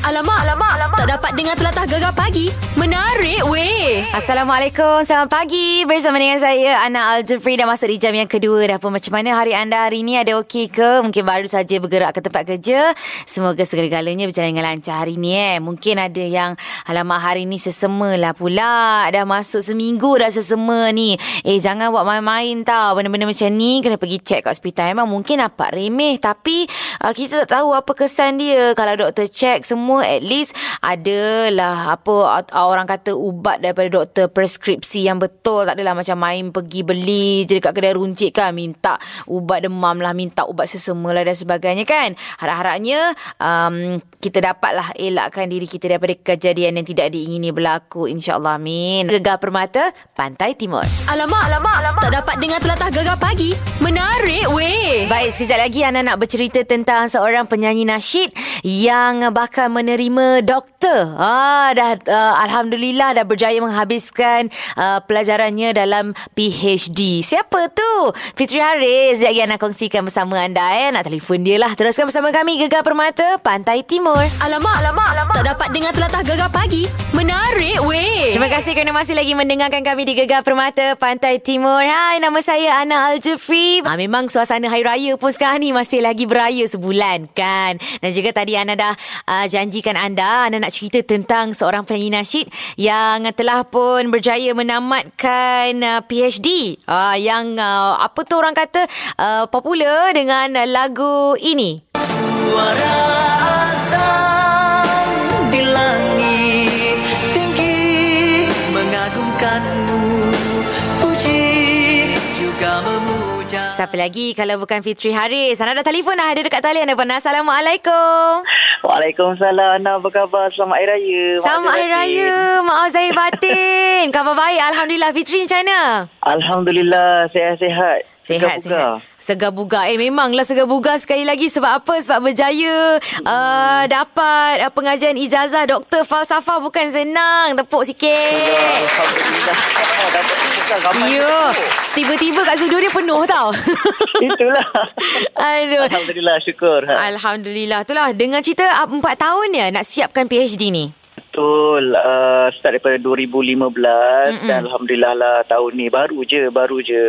Alamak, alamak, alamak. Tak dapat dengar telatah gegar pagi. Menarik weh. Assalamualaikum Selamat pagi. Bersama dengan saya Ana Al-Jufri. Dah masuk di jam yang kedua Dah pun. Macam mana hari anda hari ini? Ada okey ke? Mungkin baru saja bergerak ke tempat kerja. Semoga segala-galanya Berjalan dengan lancar hari ni eh. Mungkin ada yang Alamak hari ni sesema lah pula. Dah masuk seminggu dah sesema ni. Eh jangan buat main-main tau. Benda-benda macam ni Kena pergi check kat hospital. Memang mungkin nampak remeh. Tapi uh, Kita tak tahu apa kesan dia. Kalau doktor check semua At least Adalah Apa Orang kata ubat daripada doktor preskripsi yang betul tak adalah macam main pergi beli je dekat kedai runcit kan minta ubat demam lah minta ubat sesama lah dan sebagainya kan harap-harapnya um, kita dapatlah elakkan diri kita daripada kejadian yang tidak diingini berlaku insyaAllah amin Gegar Permata Pantai Timur Alamak, alamak, alamak. Tak dapat dengar telatah gegar pagi. Menarik weh. Baik, sekejap lagi Ana nak bercerita tentang seorang penyanyi nasyid yang bakal menerima doktor. Ah, dah uh, alhamdulillah dah berjaya menghabiskan uh, pelajarannya dalam PhD. Siapa tu? Fitri Haris. Lagi Ana kongsikan bersama anda eh. Nak telefon dia lah. Teruskan bersama kami Gegar Permata Pantai Timur. Alamak, alamak, alamak. Tak dapat dengar telatah gegar pagi. Menarik weh. Terima kasih kerana masih lagi mendengarkan kami di Gegar Permata Pantai Timur. Hai, nama saya Ana Al-Jufri. Ha, memang suasana Hari Raya pun sekarang ni masih lagi beraya sebulan kan. Dan juga tadi Ana dah uh, janjikan anda, Ana nak cerita tentang seorang penyanyi nasyid yang telah pun berjaya menamatkan uh, PhD. Uh, yang uh, apa tu orang kata uh, popular dengan lagu ini. Suara juga memuja Siapa lagi kalau bukan Fitri Haris? Ana dah telefon dah ada dekat talian depan. Assalamualaikum. Waalaikumsalam. Ana apa khabar? Selamat Hari Raya. Selamat Hari Raya. Maaf Zahir Batin. Khabar baik. Alhamdulillah. Fitri macam mana? Alhamdulillah sehat-sehat. Sehat, Segar-bugar. sehat. Segar bugar. Eh, memanglah segar bugar sekali lagi. Sebab apa? Sebab berjaya uh, dapat uh, pengajian ijazah doktor falsafah bukan senang. Tepuk sikit. Alhamdulillah. Oh, bukan ramai. Ya. Tiba-tiba kat studio dia penuh tau. Itulah. Aduh. Alhamdulillah syukur. Ha. Alhamdulillah. Itulah. Dengan cerita uh, 4 tahun ya nak siapkan PhD ni. Betul. Uh, start daripada 2015 Mm-mm. dan Alhamdulillah lah tahun ni baru je, baru je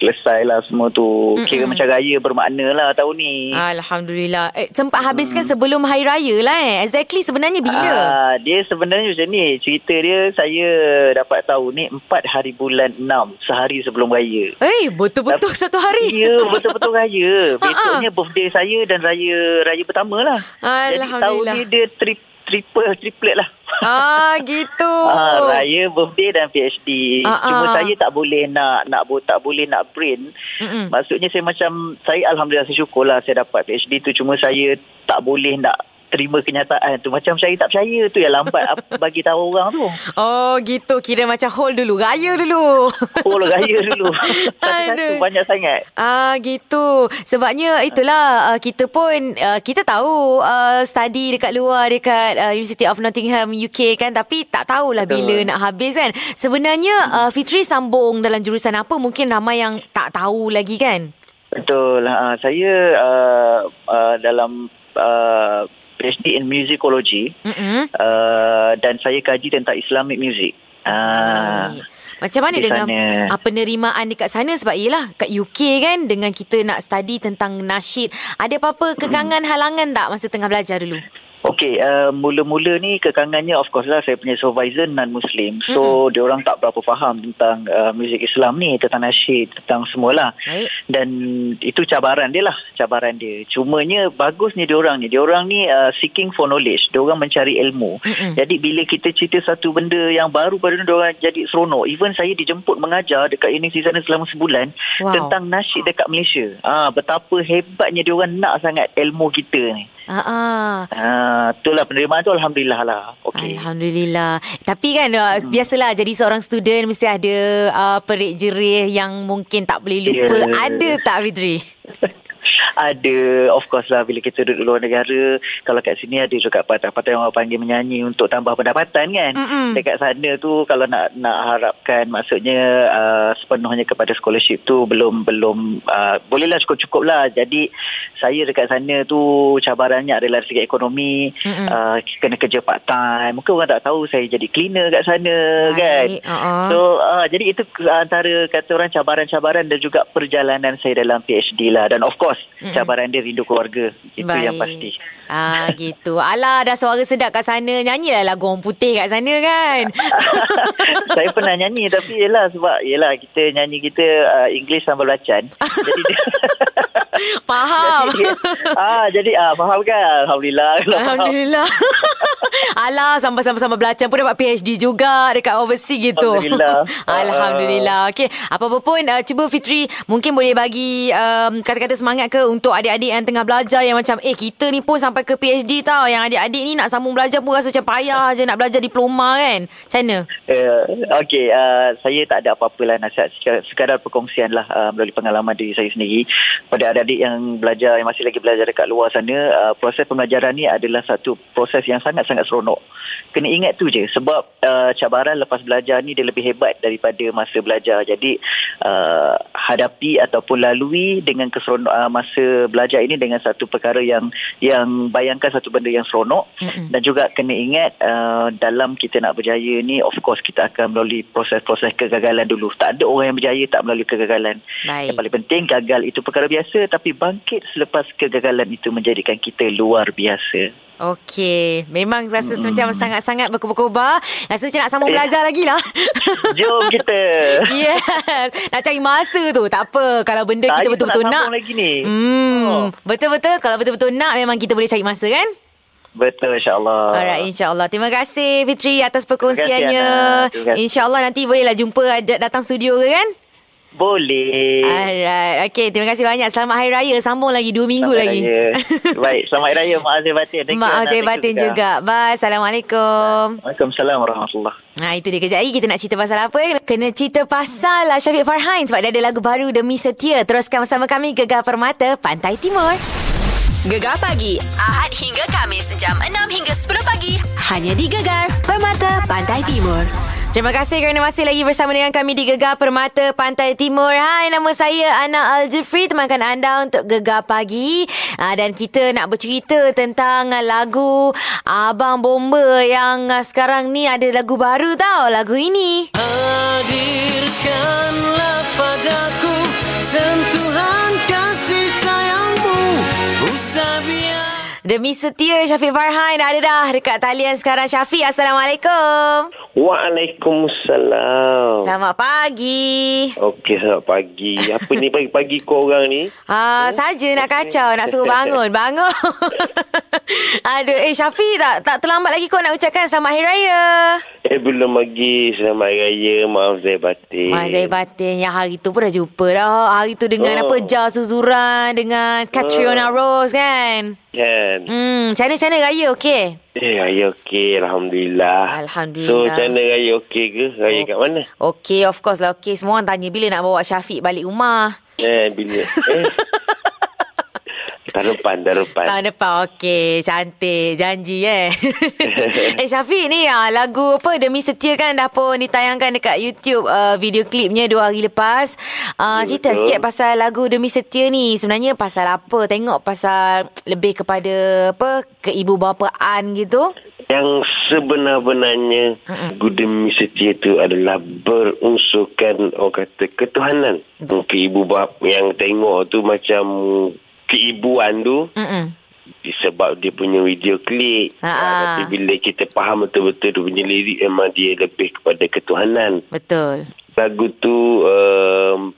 selesai lah semua tu. Mm-mm. Kira macam raya bermakna lah tahun ni. Alhamdulillah. Eh, sempat habiskan hmm. sebelum Hari Raya lah eh. Exactly sebenarnya bila? Ah, dia sebenarnya macam ni. Cerita dia saya dapat tahu ni 4 hari bulan 6 sehari sebelum raya. Eh, betul-betul satu hari. Ya, betul-betul raya. Ha, Besoknya birthday saya dan raya raya pertama lah. Jadi tahun Alhamdulillah. ni dia tri, triple, triplet lah. Ah, gitu. Ah, raya, birthday dan PhD. Ah, Cuma ah. saya tak boleh nak nak tak boleh nak print. Mm-mm. Maksudnya saya macam saya alhamdulillah saya syukur lah saya dapat PhD tu cuma saya tak boleh nak terima kenyataan tu. Macam saya tak percaya tu yang lambat bagi tahu orang tu. Oh, gitu. Kira macam hold dulu. Raya dulu. Oh, raya dulu. Satu-satu banyak sangat. Ah gitu. Sebabnya itulah uh, kita pun uh, kita tahu uh, study dekat luar dekat uh, University of Nottingham UK kan tapi tak tahulah Betul. bila nak habis kan. Sebenarnya uh, Fitri sambung dalam jurusan apa mungkin ramai yang tak tahu lagi kan. Betul. Uh, saya uh, uh, dalam uh, PhD in Musicology uh, dan saya kaji tentang Islamic music. Uh. Macam mana dengan sana. uh, penerimaan dekat sana sebab yelah kat UK kan dengan kita nak study tentang nasyid ada apa-apa kekangan halangan tak masa tengah belajar dulu? Okey, uh, mula-mula ni kekangannya of course lah saya punya supervisor non-Muslim. So, mm-hmm. dia orang tak berapa faham tentang uh, muzik Islam ni, tentang nasyid, tentang semualah. Baik. Dan itu cabaran dia lah, cabaran dia. Cumanya bagusnya dia orang ni, dia orang ni uh, seeking for knowledge, dia orang mencari ilmu. Mm-mm. Jadi bila kita cerita satu benda yang baru pada dia orang jadi seronok. Even saya dijemput mengajar dekat universiti sana selama sebulan Wow. tentang nasyid dekat Malaysia. Ah, betapa hebatnya dia orang nak sangat ilmu kita ni. Ah, ah. Ah, itulah penerimaan tu alhamdulillah lah. Okey. Alhamdulillah. Tapi kan uh, biasalah jadi seorang student mesti ada uh, perik jerih yang mungkin tak boleh lupa. Ya. Ada tak Fitri? ada of course lah bila kita duduk luar negara kalau kat sini ada juga patah-patah yang orang panggil menyanyi untuk tambah pendapatan kan Mm-mm. dekat sana tu kalau nak nak harapkan maksudnya uh, sepenuhnya kepada scholarship tu belum belum uh, bolehlah cukup-cukup lah jadi saya dekat sana tu cabarannya adalah segi ekonomi Mm-mm. uh, kena kerja part time mungkin orang tak tahu saya jadi cleaner kat sana kan Baik, uh-uh. so uh, jadi itu antara kata orang cabaran-cabaran dan juga perjalanan saya dalam PhD lah dan of course Mm-mm. cabaran dia rindu keluarga itu yang pasti Ah gitu. Alah dah suara sedap kat sana. Nyanyilah lagu orang putih kat sana kan. saya pernah nyanyi tapi yelah sebab yelah kita nyanyi kita uh, English sambil belacan jadi dia, Faham. jadi, ah jadi ah faham kan alhamdulillah. Alhamdulillah. Alah sampai-sampai belajar pun dapat PhD juga dekat overseas gitu. Alhamdulillah. Alhamdulillah. Okey, apa-apa pun uh, cuba Fitri mungkin boleh bagi um, kata-kata semangat ke untuk adik-adik yang tengah belajar yang macam eh kita ni pun sampai ke PhD tau. Yang adik-adik ni nak sambung belajar pun rasa macam payah je nak belajar diploma kan. Macam mana? Uh, Okey, uh, saya tak ada apa-apa lah nasihat sekadar, sekadar perkongsian lah uh, melalui pengalaman diri saya sendiri. Pada adik-adik yang belajar, yang masih lagi belajar dekat luar sana, uh, proses pembelajaran ni adalah satu proses yang sangat-sangat seronok. Kena ingat tu je sebab uh, cabaran lepas belajar ni dia lebih hebat daripada masa belajar. Jadi uh, hadapi ataupun lalui dengan keseronok uh, masa belajar ini dengan satu perkara yang yang bayangkan satu benda yang seronok Mm-mm. dan juga kena ingat uh, dalam kita nak berjaya ni of course kita akan melalui proses-proses kegagalan dulu. Tak ada orang yang berjaya tak melalui kegagalan. Baik. Yang paling penting gagal itu perkara biasa tapi bangkit selepas kegagalan itu menjadikan kita luar biasa. Okey, memang rasa hmm. macam sangat-sangat berkobar-kobar. Rasa macam nak sambung belajar lagi lah. Jom kita. yes. Nak cari masa tu. Tak apa. Kalau benda Saya kita betul-betul nak nak. sambung lagi ni. Hmm. Oh. Betul-betul. Kalau betul-betul nak, memang kita boleh cari masa kan? Betul insyaAllah. Alright, insyaAllah. Terima kasih Fitri atas perkongsiannya. InsyaAllah nanti bolehlah jumpa datang studio ke kan? Boleh. Alright. Okay, terima kasih banyak. Selamat Hari Raya. Sambung lagi dua minggu Selamat lagi. Raya. Baik, selamat Hari Raya. Maaf saya batin. Thank you, Maaf saya batin Kak. juga. Bye. Assalamualaikum. Waalaikumsalam warahmatullahi Ha, itu dia kejap lagi kita nak cerita pasal apa? Kena cerita pasal lah Syafiq Farhan sebab dia ada lagu baru Demi Setia. Teruskan bersama kami Gegar Permata Pantai Timur. Gegar pagi Ahad hingga Kamis jam 6 hingga 10 pagi hanya di Gegar Permata Pantai Timur. Terima kasih kerana masih lagi bersama dengan kami di Gegar Permata Pantai Timur. Hai, nama saya Ana Al-Jufri. Temankan anda untuk Gegar Pagi. Ah, dan kita nak bercerita tentang lagu Abang Bomba yang sekarang ni ada lagu baru tau. Lagu ini. Hadirkanlah padaku sentuhan Demi setia Syafiq Farhan ada dah dekat talian sekarang. Syafiq, Assalamualaikum. Waalaikumsalam. Selamat pagi. Okey, selamat pagi. Apa ni pagi-pagi korang ni? Ah, saja nak kacau, nak suruh bangun. Bangun. Aduh, eh Syafiq tak tak terlambat lagi kau nak ucapkan selamat hari raya. Eh, belum lagi. Selamat Hari Raya. Maaf saya batin. Mas saya batin yang hari tu pun dah jumpa dah. Hari tu dengan Oh. apa Jar Suzuran dengan Catriona Rose kan. Kan? Hmm, macam mana raya okey? Eh, Raya okey. Alhamdulillah. Alhamdulillah. So, macam mana Raya okey ke? Raya kat mana? Okey, of course lah okey. Semua orang tanya bila nak bawa Syafiq balik rumah. Eh, bila? Eh. Tahun depan, tahun depan. Tahun depan Okey. Cantik. Janji eh. Eh Syafiq ni ah, Lagu apa Demi Setia kan Dah pun ditayangkan Dekat YouTube uh, Video klipnya Dua hari lepas. Uh, Cerita betul. sikit pasal Lagu Demi Setia ni. Sebenarnya pasal apa? Tengok pasal Lebih kepada Apa Keibu bapaan gitu. Yang sebenar-benarnya Gudemi setia itu adalah berunsurkan orang kata ketuhanan. Mungkin ibu bap yang tengok tu macam keibuan tu Mm-mm. sebab dia punya video klip. Ha, Ah, ha. Tapi bila kita faham betul-betul dia punya lirik memang dia lebih kepada ketuhanan. Betul Lagu tu um,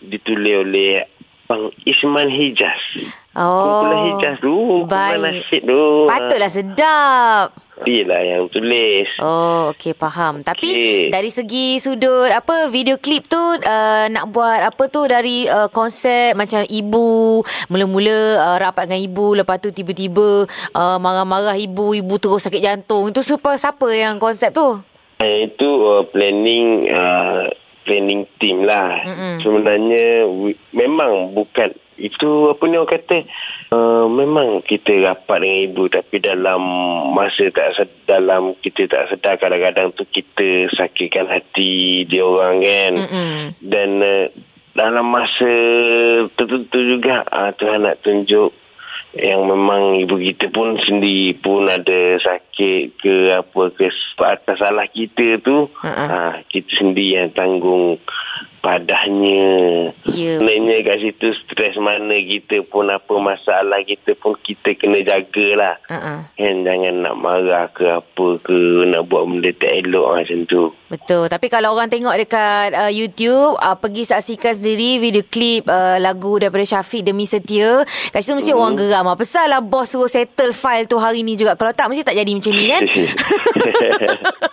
ditulis oleh Bang Isman Hijaz. Oh Kumpulan Hijaz tu. Kumpulan nasyid tu. Patutlah sedap Dia lah yang tulis. Oh, okey faham. Tapi Okey. dari segi sudut apa video klip tu uh, nak buat apa tu dari uh, konsep macam ibu mula-mula uh, rapat dengan ibu lepas tu tiba-tiba uh, marah-marah ibu, ibu terus sakit jantung. Itu siapa siapa yang konsep tu? Eh, itu uh, planning uh, planning team lah. Mm-mm. Sebenarnya we, memang bukan itu apa ni orang kata uh, memang kita rapat dengan ibu tapi dalam masa tak dalam kita tak sedar kadang-kadang tu kita sakitkan hati dia orang kan Mm-mm. dan uh, dalam masa tertentu juga uh, Tuhan nak tunjuk yang memang ibu kita pun sendiri pun ada sakit ke apa ke atas salah kita tu Ha-ha. uh, kita sendiri yang tanggung padahnya Ya. sebenarnya kat situ stres mana kita pun apa masalah kita pun kita kena jagalah Uh-uh. kan jangan nak marah ke apa ke nak buat benda tak elok macam tu Betul. Tapi kalau orang tengok dekat uh, YouTube, uh, pergi saksikan sendiri video klip uh, lagu daripada Syafiq Demi Setia. Kat situ mesti orang geram. Apa pasal lah bos suruh settle file tu hari ni juga. Kalau tak, mesti tak jadi macam ni kan?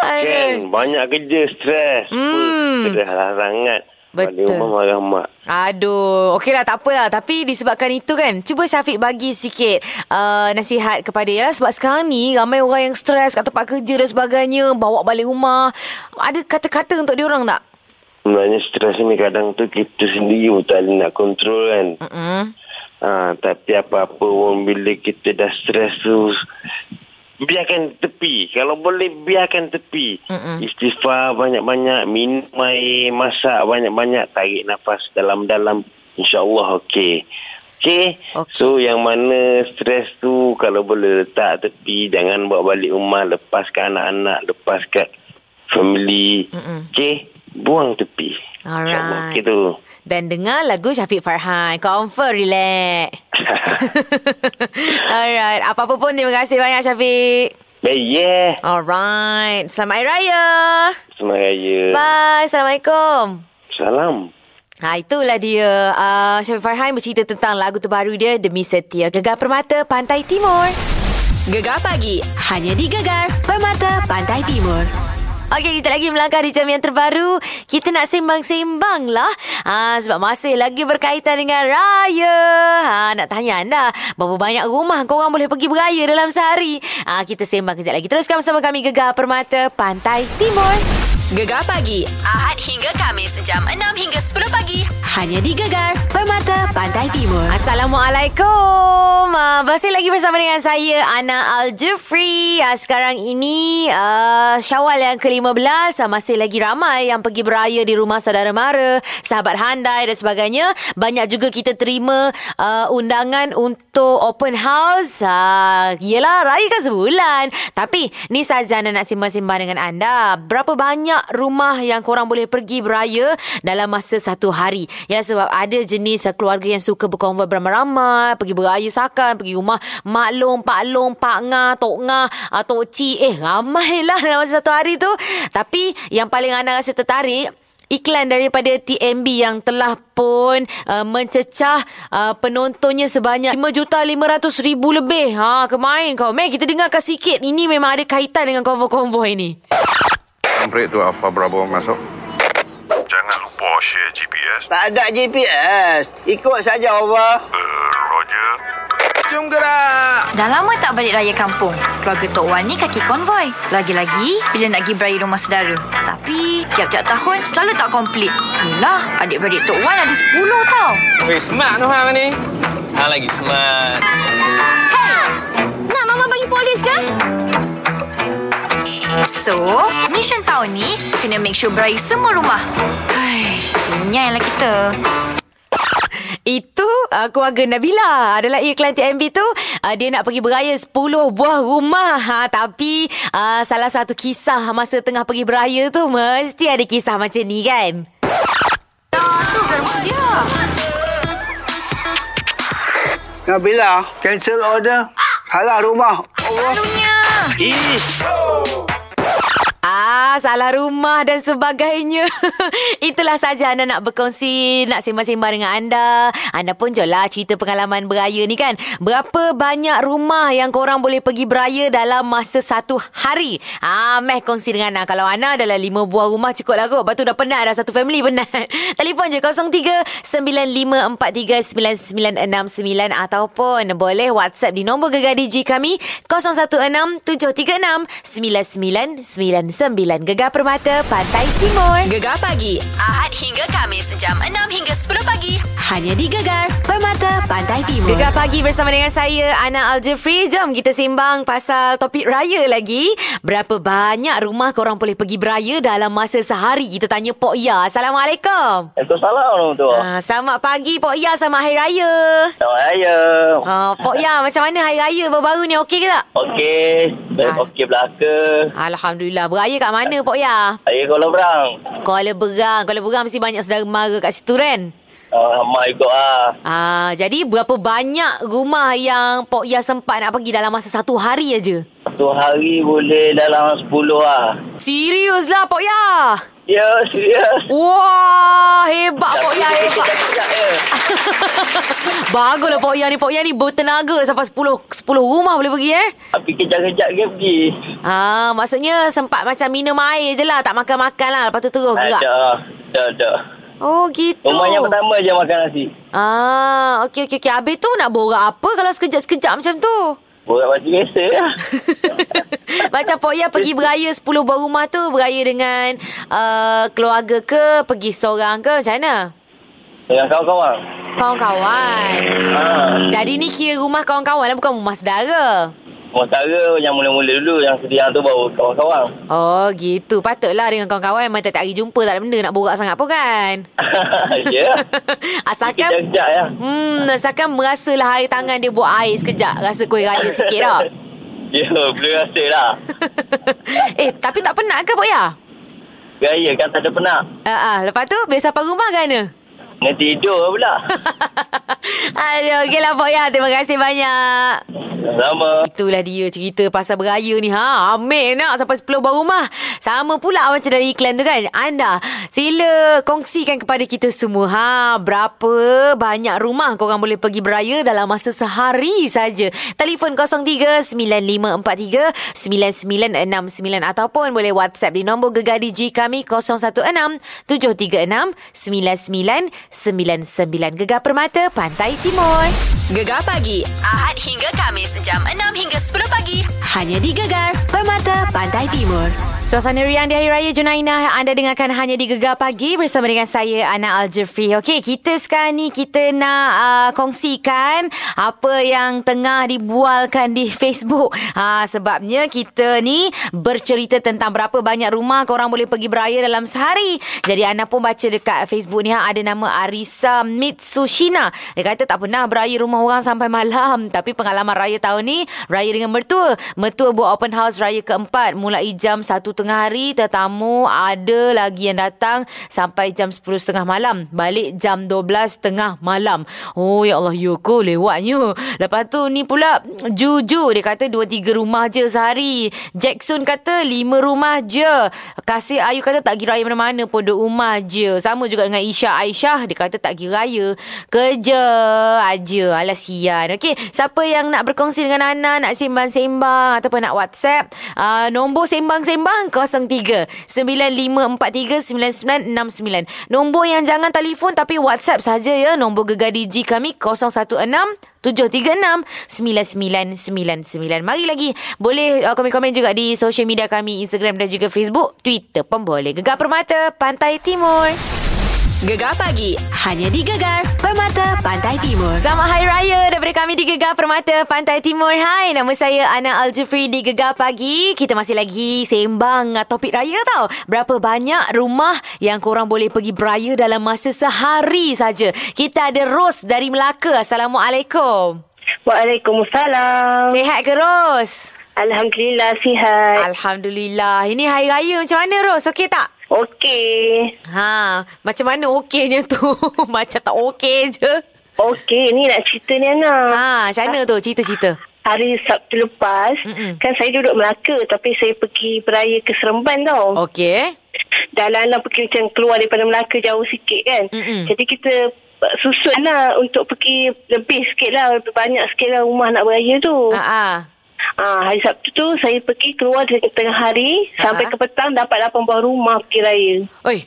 kan banyak kerja stres hmm. stres lah sangat Betul. Balik rumah marah mak Aduh, okey lah tak apalah. Tapi disebabkan itu kan, cuba Syafiq bagi sikit uh, nasihat kepada dia. Sebab sekarang ni ramai orang yang stres kat tempat kerja dan sebagainya. Bawa balik rumah. Ada kata-kata untuk diorang tak? sebenarnya stres ni kadang tu kita sendiri pun tak boleh nak kontrol kan Mm-mm. ha, tapi apa-apa pun bila kita dah stres tu biarkan tepi. Kalau boleh biarkan tepi. Mm-mm. istighfar banyak-banyak. Minum air masak banyak-banyak. Tarik nafas dalam-dalam. Insyaallah okey. Okey? Okey. so yang mana stres tu kalau boleh letak tepi jangan bawa balik rumah. Lepaskan anak-anak lepaskan family. Mm-mm. okey buang tepi Alright. InsyaAllah. okey tu Dan dengar lagu Syafiq Farhan. Confirm relax. Alright. Apa-apa pun terima kasih banyak Syafiq. Baik, yeah. Alright. Selamat Hari Raya. Semangat raya. Bye. Assalamualaikum. Salam. Ha, itulah dia. Uh, Syafiq Farhan bercerita tentang lagu terbaru dia, Demi Setia. Gegar Permata, Pantai Timur. Gegar pagi. Hanya di Gegar Permata Pantai Timur. Okey, kita lagi melangkah di jam yang terbaru. Kita nak sembang-sembang lah. Ha, sebab masih lagi berkaitan dengan raya. Ha, nak tanya anda, berapa banyak rumah korang boleh pergi beraya dalam sehari? Ha, kita sembang kejap lagi. Teruskan bersama kami Gegar Permata Pantai Timur. Gegar pagi. Ahad hingga Kamis. Jam 6 hingga 10 pagi. Hanya di Gegar Permata Pantai Timur. Assalamualaikum. Masih lagi bersama dengan saya Ana Al-Jufri. Uh, sekarang ini uh, Syawal yang ke-15 uh, masih lagi ramai yang pergi beraya di rumah saudara mara, sahabat handai dan sebagainya. Banyak juga kita terima uh, undangan untuk open house. Uh, yelah, raya kan sebulan. Tapi ni saja Ana nak simbang-simbang dengan anda. Berapa banyak rumah yang korang boleh pergi beraya dalam masa satu hari? Ya sebab ada jenis keluarga yang suka berkonvoi beramai-ramai, pergi beraya sakan, pergi rumah mak long, pak long, pak ngah, tok ngah, uh, tok ci. Eh, ramai lah dalam masa satu hari tu. Tapi yang paling anda rasa tertarik Iklan daripada TMB yang telah pun uh, mencecah uh, penontonnya sebanyak 5,500,000 lebih. Ha, kemain kau. Meh, kita dengarkan sikit. Ini memang ada kaitan dengan konvoi-konvoi ni. Samprit tu Alfa Bravo masuk. Jangan lupa share GPS. Tak ada GPS. Ikut saja Allah. Uh, Roger. Jom gerak. Dah lama tak balik raya kampung. Keluarga Tok Wan ni kaki konvoi. Lagi-lagi bila nak pergi beraya rumah saudara. Tapi tiap-tiap tahun selalu tak komplit. Yelah, adik-beradik Tok Wan ada 10 tau. Weh, smart tu hang ni. Hang lagi smart. So, mission tahun ni kena make sure beraya semua rumah. Hai, punya lah kita. Itu uh, keluarga Nabila adalah iklan TMB tu uh, dia nak pergi beraya 10 buah rumah ha, tapi uh, salah satu kisah masa tengah pergi beraya tu mesti ada kisah macam ni kan Nabila, cancel order. Halah rumah. Allah. Ah, salah rumah dan sebagainya. Itulah saja anda nak berkongsi, nak sembang-sembang dengan anda. Anda pun jelah cerita pengalaman beraya ni kan. Berapa banyak rumah yang korang boleh pergi beraya dalam masa satu hari? Ah, meh kongsi dengan anda. Kalau anda adalah lima buah rumah cukup lah kot. Lepas tu dah penat dah satu family penat. Telefon je 03-9543-9969 ataupun boleh WhatsApp di nombor gegar DG kami 0167369999 Gegar Permata Pantai Timur. Gegar pagi. Ahad hingga Kamis jam 6 hingga 10 pagi. Hanya di Gegar Permata Pantai Timur. Gegar pagi bersama dengan saya Ana Aljefri. Jom kita sembang pasal topik raya lagi. Berapa banyak rumah korang boleh pergi beraya dalam masa sehari? Kita tanya Pok Ya. Assalamualaikum. Waalaikumsalam warahmatullahi Ah, selamat pagi Pok Ya sama Hari Raya. Selamat Raya. Ah, Pok Ya macam mana Hari Raya baru-baru ni okey ke tak? Okey, Ah. okey belaka. Alhamdulillah. Beraya kat mana Pok Ya? Saya Kuala Berang. Kuala Berang. Kuala Berang mesti banyak saudara mara kat situ kan? Uh, mak ikut ah. Ah, jadi berapa banyak rumah yang Pok Ya sempat nak pergi dalam masa satu hari aja? Satu hari boleh dalam 10 ah. Serius lah Pok Ya? Ya, serius. Wah, hebat Pok Ya, hebat. Kejap-kejap ya. Baguslah Pok Ya ni. Pok Ya ni bertenaga dah sampai 10 10 rumah boleh pergi eh. Tapi kejap-kejap ke pergi. Ah, maksudnya sempat macam minum air je lah. Tak makan-makan lah. Lepas tu terus gerak. Ada. Ada, ada. Oh, gitu. Rumah yang pertama je makan nasi. Ah, okey, okey, okey. Habis tu nak borak apa kalau sekejap-sekejap macam tu? Borak macam biasa lah. Macam Pok Ya pergi beraya 10 buah rumah tu beraya dengan uh, keluarga ke, pergi seorang ke, macam mana? Dengan kawan-kawan. Kawan-kawan. Ha. Jadi ni kira rumah kawan-kawan lah, bukan rumah saudara. Sementara yang mula-mula dulu yang sediang tu baru kawan-kawan. Oh, gitu. Patutlah dengan kawan-kawan memang tak hari jumpa, tak ada benda nak borak sangat pun kan? ya. Asalkan... Kejap-kejap ya. Hmm, asalkan merasalah air tangan dia buat air sekejap. Rasa kuih raya sikit tak? Ya, boleh rasa lah. eh, tapi tak penat ke, Pok Ya? Gaya kan tak ada penat. Ah, uh, lepas tu, bila sampai rumah kan? Nak tidur pula. Aduh, okeylah Pok Ya. Terima kasih banyak. Sama. Itulah dia cerita pasal beraya ni. Ha, ambil nak sampai 10 buah rumah. Sama pula macam dari iklan tu kan. Anda sila kongsikan kepada kita semua. Ha, berapa banyak rumah korang boleh pergi beraya dalam masa sehari saja. Telefon 03-9543-9969 ataupun boleh WhatsApp di nombor Gegar Digi kami 016-736-9999. Gegar Permata Pantai Timur. Gegar pagi Ahad hingga Kamis jam 6 hingga 10 pagi. Hanya di Gegar Permata Pantai Timur. Suasana riang di Hari Raya Junainah anda dengarkan hanya di Gegar Pagi bersama dengan saya Ana Aljefri. Okey, kita sekarang ni kita nak uh, kongsikan apa yang tengah dibualkan di Facebook. Ha, sebabnya kita ni bercerita tentang berapa banyak rumah korang boleh pergi beraya dalam sehari. Jadi Ana pun baca dekat Facebook ni ada nama Arisa Mitsushina. Dia kata tak pernah beraya rumah orang sampai malam. Tapi pengalaman raya tahun ni, raya dengan mertua. Mertua buat open house raya keempat mulai jam 1 tengah hari tetamu ada lagi yang datang sampai jam 10 setengah malam. Balik jam 12 tengah malam. Oh ya Allah Yoko lewatnya lepas tu ni pula Juju dia kata 2-3 rumah je sehari. Jackson kata 5 rumah je. Kasih Ayu kata tak kira raya mana-mana pun 2 rumah je. Sama juga dengan Isha. Aisyah dia kata tak kira raya. Kerja aja. Alah sian. Okey, siapa yang nak berkongsi dengan Ana nak sembang-sembang ataupun nak WhatsApp uh, nombor sembang-sembang 03 9543 9969. Nombor yang jangan telefon tapi WhatsApp saja ya. Nombor Gegar Digi kami 016 736 9999. Mari lagi. Boleh uh, komen-komen juga di social media kami. Instagram dan juga Facebook. Twitter pun boleh. Gegar Permata Pantai Timur. Gegar pagi hanya di Gegar Permata Pantai Timur. Selamat Hari Raya daripada kami di Gegar Permata Pantai Timur. Hai, nama saya Ana Aljufri di Gegar Pagi. Kita masih lagi sembang topik raya tau. Berapa banyak rumah yang korang boleh pergi beraya dalam masa sehari saja. Kita ada Ros dari Melaka. Assalamualaikum. Waalaikumsalam. Sehat ke Ros? Alhamdulillah sihat. Alhamdulillah. Ini Hari Raya macam mana Ros? Okey tak? Okey. Ha, macam mana okeynya tu? macam tak okey je. Okey, ni nak cerita ni Ana. Ha, macam mana tu? Cerita-cerita. Hari Sabtu lepas, Mm-mm. kan saya duduk Melaka tapi saya pergi beraya ke Seremban tau. Okey. Dalam Ana pergi macam keluar daripada Melaka jauh sikit kan. Mm-mm. Jadi kita uh, susun lah untuk pergi lebih sikit lah, lebih banyak sikit lah rumah nak beraya tu. Ha ah. Ah, hari Sabtu tu saya pergi keluar di tengah hari Ha. sampai ke petang dapat 8 buah rumah pergi raya. Oi.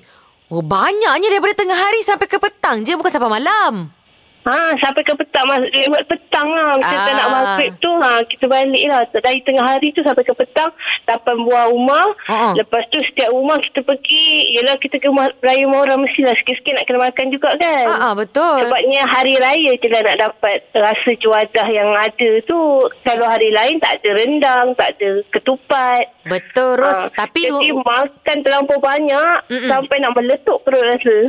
Oh, banyaknya daripada tengah hari sampai ke petang je bukan sampai malam. Ha, sampai ke petang. Lewat petang lah. Macam Ah. ah. nak maghrib tu. Ha, kita balik lah. Dari tengah hari tu sampai ke petang. Tapan buah rumah. Ha-ha. Lepas tu setiap rumah kita pergi. Yelah kita ke rumah raya rumah orang mestilah sikit-sikit nak kena makan juga kan. Ah, ah, betul. Sebabnya hari raya je lah nak dapat rasa juadah yang ada tu. Kalau hari lain tak ada rendang, tak ada ketupat. Betul, Ros. Ah, Tapi Jadi makan terlampau banyak Mm-mm. sampai nak meletup perut rasa.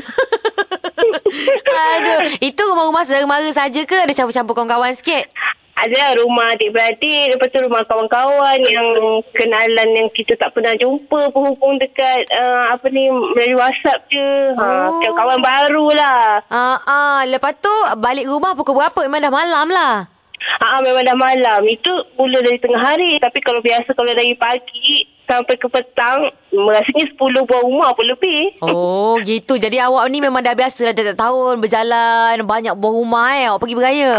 Aduh, itu rumah-rumah saudara mara saja ke ada campur-campur kawan-kawan sikit? Ada rumah adik-beradik, lepas tu rumah kawan-kawan yang kenalan yang kita tak pernah jumpa berhubung dekat uh, apa ni melalui WhatsApp je. Ha, Oh. kawan baru lah. Ah, ah, lepas tu balik rumah pukul berapa? Memang dah malam lah. Ha, memang dah malam. Itu mula dari tengah hari. Tapi kalau biasa kalau dari pagi sampai ke petang, rasanya 10 buah rumah pun lebih. Oh, gitu. Jadi awak ni memang dah biasa dah tiap tahun berjalan, banyak buah rumah eh. Awak pergi beraya.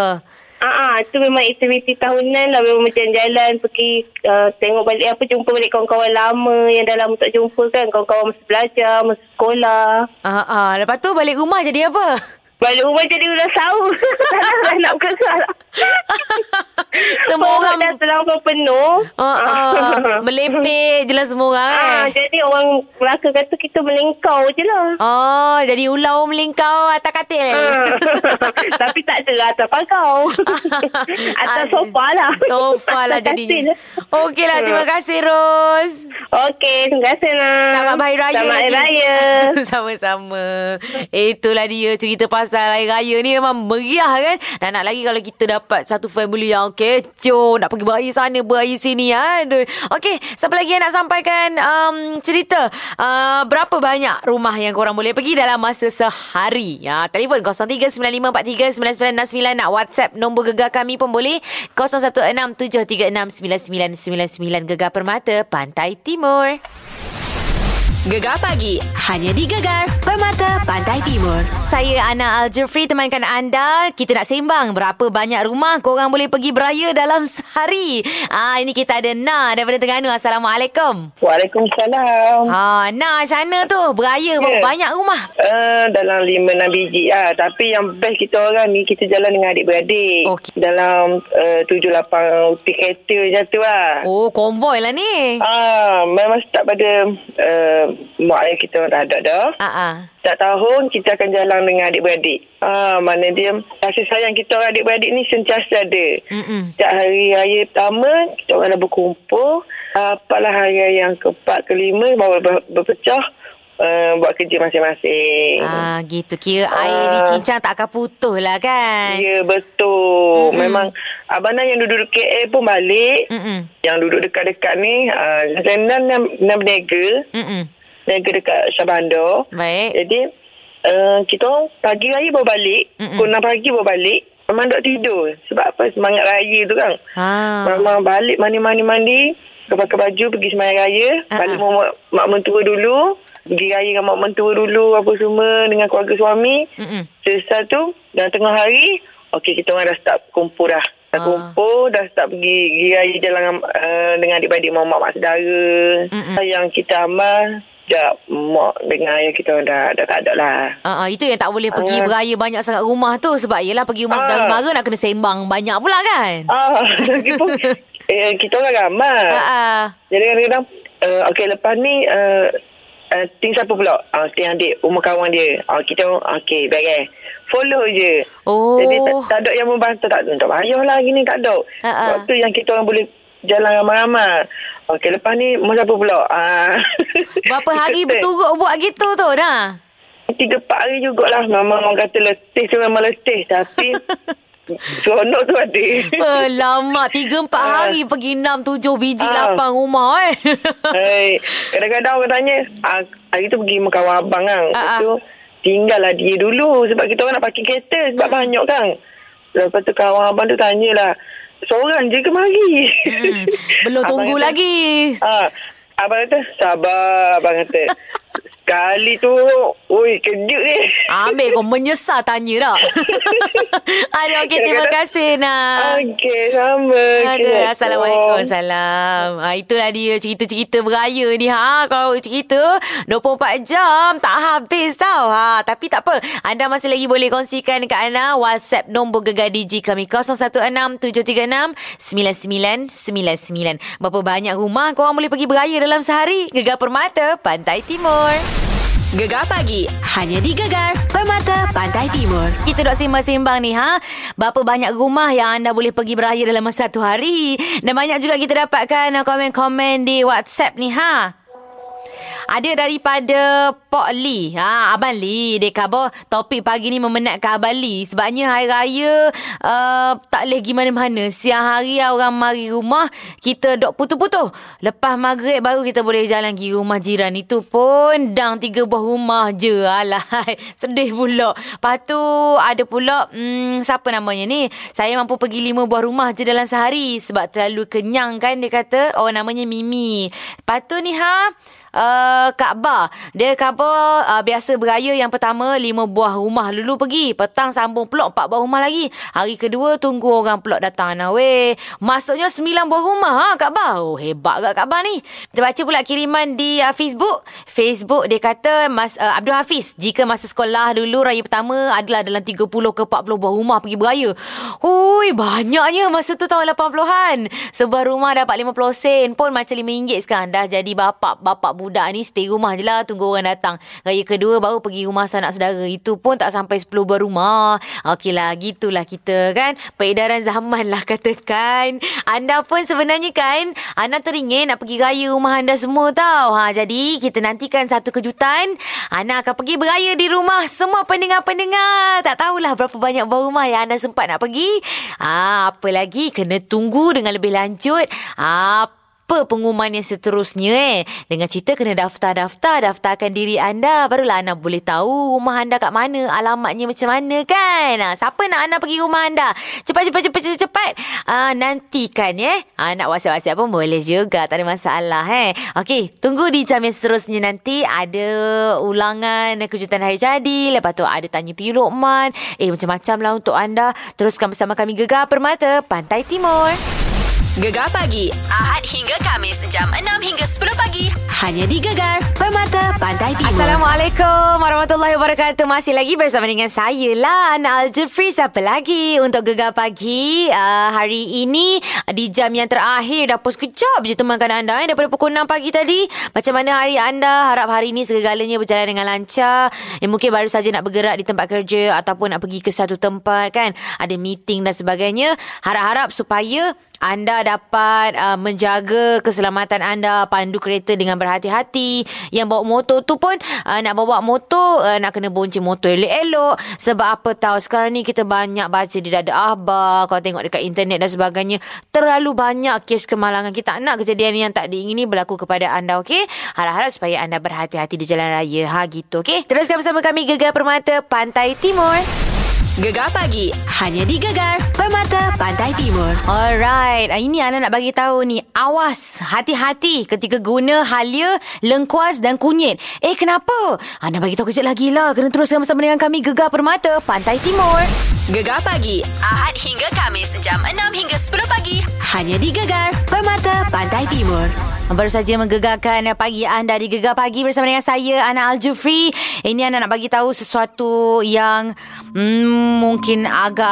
Ah, ah, itu memang aktiviti tahunan lah memang macam jalan pergi uh, tengok balik apa jumpa balik kawan-kawan lama yang dah lama tak jumpa kan kawan-kawan masa belajar masa sekolah Ah, ah. Lepas tu balik rumah jadi apa? balik rumah jadi udah sahur nak bukan salah Semua orang dah terlampau penuh Ah, ah. Melepek je lah semua orang eh. ah, jadi orang Melaka kata kita melingkau je lah Oh, jadi ulau melingkau atas katil. Ah. Tapi tak ada lah atas pagau Atas sofa lah Sofa lah jadinya. katil. Okey lah, terima kasih Ros. Okey, terima kasih nak Selamat Hari Raya Selamat Hari. Raya Sama-sama. Itulah dia cerita pasal Hari Raya ni memang meriah kan. Dan nak lagi kalau kita dapat satu family yang kecoh. Nak pergi beraya sana, beraya sini. Aduh. Okey, siapa lagi yang nak sampaikan um, cerita? Uh, berapa banyak rumah yang korang boleh pergi dalam masa sehari? Ya, telefon 0395439969 nak WhatsApp nombor gegar kami pun boleh 0167369999 Gegar Permata Pantai Timur. Gegar pagi hanya di Gegar Permata Pantai Timur. Saya Ana Al-Jufri temankan anda. Kita nak sembang berapa banyak rumah korang boleh pergi beraya dalam sehari. Ah ini kita ada Na daripada Terengganu. Assalamualaikum. Waalaikumsalam. Ha, Na macam mana tu? Beraya berapa Ya. banyak rumah? Uh, dalam lima enam biji lah. Tapi yang best kita orang ni, kita jalan dengan adik-beradik. Okey. Dalam uh, tujuh lapan pik kereta macam tu lah. Oh, konvoi lah ni. Ah, memang start pada uh, mak ayah kita dah ada dah. Ah, ah. Setiap tahun kita akan jalan dengan adik-beradik. Ah, mana dia kasih sayang kita orang adik-beradik ni sentiasa ada. Mm-mm. Setiap hari raya pertama kita orang dah berkumpul. Ah, Apalah hari raya yang keempat, kelima baru ber- berpecah uh, buat kerja masing-masing. Ah, gitu. Kira air Ah. di cincang tak akan putus lah kan? Ya betul. Mm-mm. Memang abang Nan yang duduk KL pun balik. Mm-mm. Yang duduk dekat-dekat ni, uh, Nan Nan Nan berniaga. Mm-mm. Berniaga dekat Shah Bandar. Baik. Jadi uh, kita orang pagi raya baru balik. Mm-mm. Pukul 6 pagi baru balik. Memang duduk tidur. Sebab apa? Semangat raya tu kan. Ah. Memang balik mandi-mandi-mandi. Pakai baju pergi semayang raya. Ah, Balik mak, mak mentua dulu. Pergi raya dengan mak mentua dulu. Apa semua. Dengan keluarga suami. Mm-mm. Selesai tu. Dan tengah hari. Okey kita orang dah start kumpul dah. Dah Ah. kumpul. Dah start pergi, pergi raya jalan uh, dengan adik-adik mak mak saudara. Mm-mm. Yang kita amal. Dah mak dengan ayah kita dah, dah tak ada lah. Ah, ah, itu yang tak boleh pergi Ah. beraya banyak sangat rumah tu sebab yelah pergi rumah Ah. saudara mara nak kena sembang banyak pula kan? Ah, lagipun eh, kita orang ramai. Ah, ah. Jadi kadang-kadang uh, okey lepas ni uh, uh, ting siapa pula? Uh, ting adik rumah kawan dia. Uh, kita okey baik eh. Follow je. Oh. Jadi tak, tak ada yang membantu tak tak payah lah gini tak ada. Ah, ah. Waktu yang kita orang boleh jalan ramai-ramai. Okey lepas ni mau siapa pula? Ah. Berapa hari berturut buat gitu tu dah? Tiga empat hari jugalah. Memang orang kata letih tu memang letih. Tapi seronok tu ada. Lama Tiga empat Ah. hari Pergi enam tujuh biji Ah. lapan rumah eh Hey, kadang-kadang orang tanya, ah, hari tu pergi rumah kawan abang kan. Lepas ah. tu, tinggallah dia dulu. Sebab kita orang nak parking kereta. Sebab banyak kan. Lepas tu kawan abang tu tanyalah, seorang je ke mari? Mm, Belum Abang tunggu kata, lagi Ah, abang kata, sabar abang kata. Kali tu, oi kejut ni. Ambil kau menyesal tanya tak? Aduh, okey. Terima kasih, nak. Okey, sama. Ada. Assalamualaikum. Salam. Ha, itulah dia cerita-cerita beraya ni. Ha, kalau cerita 24 jam tak habis tau. Ha, tapi tak apa. Anda masih lagi boleh kongsikan dekat Ana WhatsApp nombor Gegar DG kami 0167369999. Berapa banyak rumah korang boleh pergi beraya dalam sehari? Gegar Permata, Pantai Timur. Gegar pagi hanya di Gegar Permata Pantai Timur. Kita duk sembang-sembang ni ha. Berapa banyak rumah yang anda boleh pergi beraya dalam masa satu hari. Dan banyak juga kita dapatkan komen-komen di WhatsApp ni ha. Ada daripada Pok Lee. Ha, Abang Lee. Dia khabar topik pagi ni memenatkan Abang Lee. Sebabnya hari raya uh, tak boleh pergi mana-mana. Siang hari orang mari rumah, kita dok putus-putus. Lepas maghrib baru kita boleh jalan pergi rumah jiran. Itu pun dang tiga buah rumah je. Alah, sedih pula. Lepas tu ada pula, hmm, siapa namanya ni? Saya mampu pergi lima buah rumah je dalam sehari. Sebab terlalu kenyang kan dia kata. Oh namanya Mimi. Lepas tu ni ha uh, Kaabah. Dia khabar uh, biasa beraya yang pertama lima buah rumah dulu pergi. Petang sambung pelok empat buah rumah lagi. Hari kedua tunggu orang pelok datang nah weh. Maksudnya sembilan buah rumah ha Kaabah. Oh hebat kat Kaabah ni. Kita baca pula kiriman di uh, Facebook. Facebook dia kata Mas uh, Abdul Hafiz jika masa sekolah dulu raya pertama adalah dalam 30 ke 40 buah rumah pergi beraya. Hui banyaknya masa tu tahun 80-an. Sebuah rumah dapat 50 sen pun macam RM5 sekarang dah jadi bapak bapak budak ni stay rumah je lah tunggu orang datang. Raya kedua baru pergi rumah sanak saudara. Itu pun tak sampai 10 buah rumah. Okey lah, gitulah kita kan. Peredaran zaman lah katakan. Anda pun sebenarnya kan, anda teringin nak pergi raya rumah anda semua tau. Ha, jadi kita nantikan satu kejutan. Anda akan pergi beraya di rumah semua pendengar-pendengar. Tak tahulah berapa banyak buah rumah yang anda sempat nak pergi. Ha, apa lagi, kena tunggu dengan lebih lanjut. Apa apa pengumuman yang seterusnya eh. Dengan cerita kena daftar-daftar, daftarkan diri anda. Barulah anda boleh tahu rumah anda kat mana, alamatnya macam mana kan. Ha, siapa nak anda pergi rumah anda? Cepat, cepat, cepat, cepat, cepat. Ha, nantikan eh. Ha, nak whatsapp-whatsapp pun boleh juga, tak ada masalah eh. Okey, tunggu di jam yang seterusnya nanti. Ada ulangan kejutan hari jadi. Lepas tu ada tanya Piyu Lokman. Eh, macam-macam lah untuk anda. Teruskan bersama kami Gegar Permata, Pantai Timur. Gegar pagi Ahad hingga Kamis jam 6 hingga 10 pagi hanya di Gegar Permata Pantai Timur. Assalamualaikum warahmatullahi wabarakatuh. Masih lagi bersama dengan saya lah Ana Al-Jufri. Siapa lagi untuk Gegar Pagi uh, hari ini di jam yang terakhir dah pos kejap je temankan anda eh, daripada pukul 6 pagi tadi. Macam mana hari anda? Harap hari ini segala-galanya berjalan dengan lancar. Eh, mungkin baru saja nak bergerak di tempat kerja ataupun nak pergi ke satu tempat kan. Ada meeting dan sebagainya. Harap-harap supaya anda dapat uh, menjaga keselamatan anda pandu kereta dengan berhati-hati. Yang bawa motor tu pun uh, nak bawa motor uh, nak kena bonci motor elok-elok. Sebab apa tahu sekarang ni kita banyak baca di dada akhbar kalau tengok dekat internet dan sebagainya. Terlalu banyak kes kemalangan. Kita tak nak kejadian yang tak diingini berlaku kepada anda okey? Harap-harap supaya anda berhati-hati di jalan raya. Ha gitu okey? Teruskan bersama kami Gegar Permata Pantai Timur Gegar pagi hanya di Gegar Permata Pantai Timur. Alright, ah, ini Ana nak bagi tahu ni. Awas, hati-hati ketika guna halia, lengkuas dan kunyit. Eh, kenapa? Ana bagi tahu kejap lagi lah. Kena teruskan bersama dengan kami Gegar Permata Pantai Timur. Gegar pagi Ahad hingga Kamis jam 6 hingga 10 pagi hanya di Gegar Permata Pantai Timur. Baru saja menggegarkan pagi anda di Gegar Pagi bersama dengan saya Ana Al-Jufri. Ini Ana nak bagi tahu sesuatu yang hmm, mungkin agak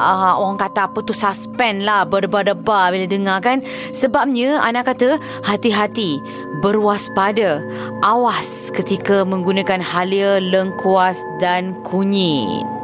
uh, orang kata apa tu suspend lah berdebar-debar bila dengar kan. Sebabnya Ana kata hati-hati, berwaspada, awas ketika menggunakan halia lengkuas dan kunyit.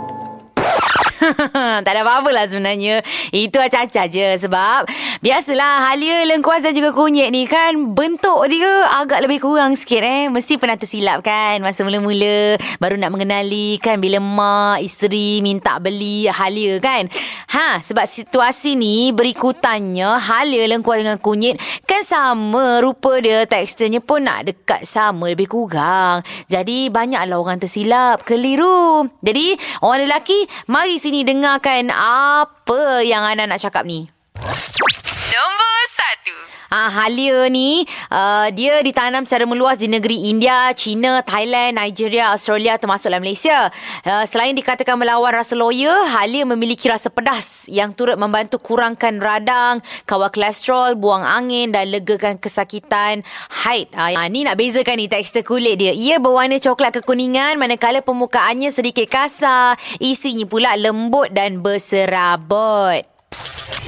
tak ada apa-apa lah sebenarnya. Itu acah-acah je sebab biasalah halia, lengkuas dan juga kunyit ni kan bentuk dia agak lebih kurang sikit eh. Mesti pernah tersilap kan masa mula-mula baru nak mengenali kan bila mak, isteri minta beli halia kan. Ha, sebab situasi ni berikutannya halia, lengkuas dengan kunyit kan sama rupa dia, teksturnya pun nak dekat sama lebih kurang. Jadi banyaklah orang tersilap, keliru. Jadi orang lelaki mari sini dengarkan apa yang Ana nak cakap ni. Nombor Ah, halia ni uh, dia ditanam secara meluas di negeri India, China, Thailand, Nigeria, Australia termasuklah Malaysia. Uh, selain dikatakan melawan rasa loya, halia memiliki rasa pedas yang turut membantu kurangkan radang, kawal kolesterol, buang angin dan legakan kesakitan haid. Ah, ni nak bezakan ni tekstur kulit dia. Ia berwarna coklat kekuningan manakala permukaannya sedikit kasar, isinya pula lembut dan berserabut.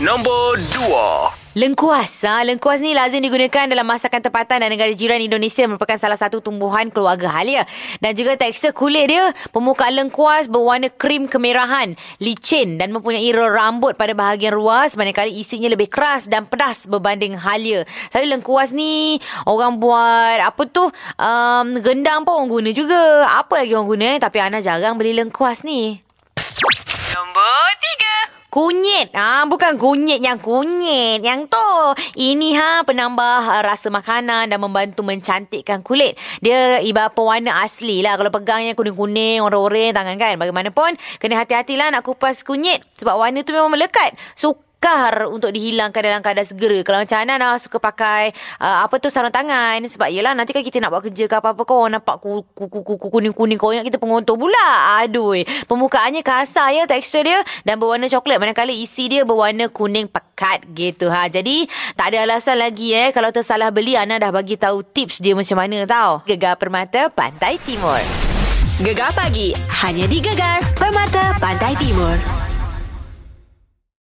Nombor 2. Lengkuas. Ha, lengkuas ni lazim digunakan dalam masakan tempatan dan negara jiran Indonesia merupakan salah satu tumbuhan keluarga halia. Dan juga tekstur kulit dia, permukaan lengkuas berwarna krim kemerahan, licin dan mempunyai rambut pada bahagian ruas manakala isinya lebih keras dan pedas berbanding halia. Selalu lengkuas ni orang buat apa tu um, gendang pun orang guna juga. Apa lagi orang guna eh? Tapi Ana jarang beli lengkuas ni. Kunyit. Ah, bukan kunyit yang kunyit. Yang tu. Ini ha penambah rasa makanan dan membantu mencantikkan kulit. Dia ibarat pewarna asli lah. Kalau pegangnya kuning-kuning, orang-orang tangan kan. Bagaimanapun, kena hati-hatilah nak kupas kunyit. Sebab warna tu memang melekat. Sukar untuk dihilangkan dalam keadaan segera. Kalau macam Ana nak suka pakai uh, apa tu sarung tangan. Sebab yelah nanti kan kita nak buat kerja ke apa-apa kau nampak ku- ku- ku- ku- ku- kuning-kuning kau ingat kita pengontor pula. Aduh. Permukaannya kasar ya tekstur dia dan berwarna coklat. Manakala isi dia berwarna kuning pekat gitu ha. Jadi tak ada alasan lagi eh kalau tersalah beli Ana dah bagi tahu tips dia macam mana tau. Gegar Permata Pantai Timur. Gegar pagi. Hanya di Gegar Permata Pantai Timur.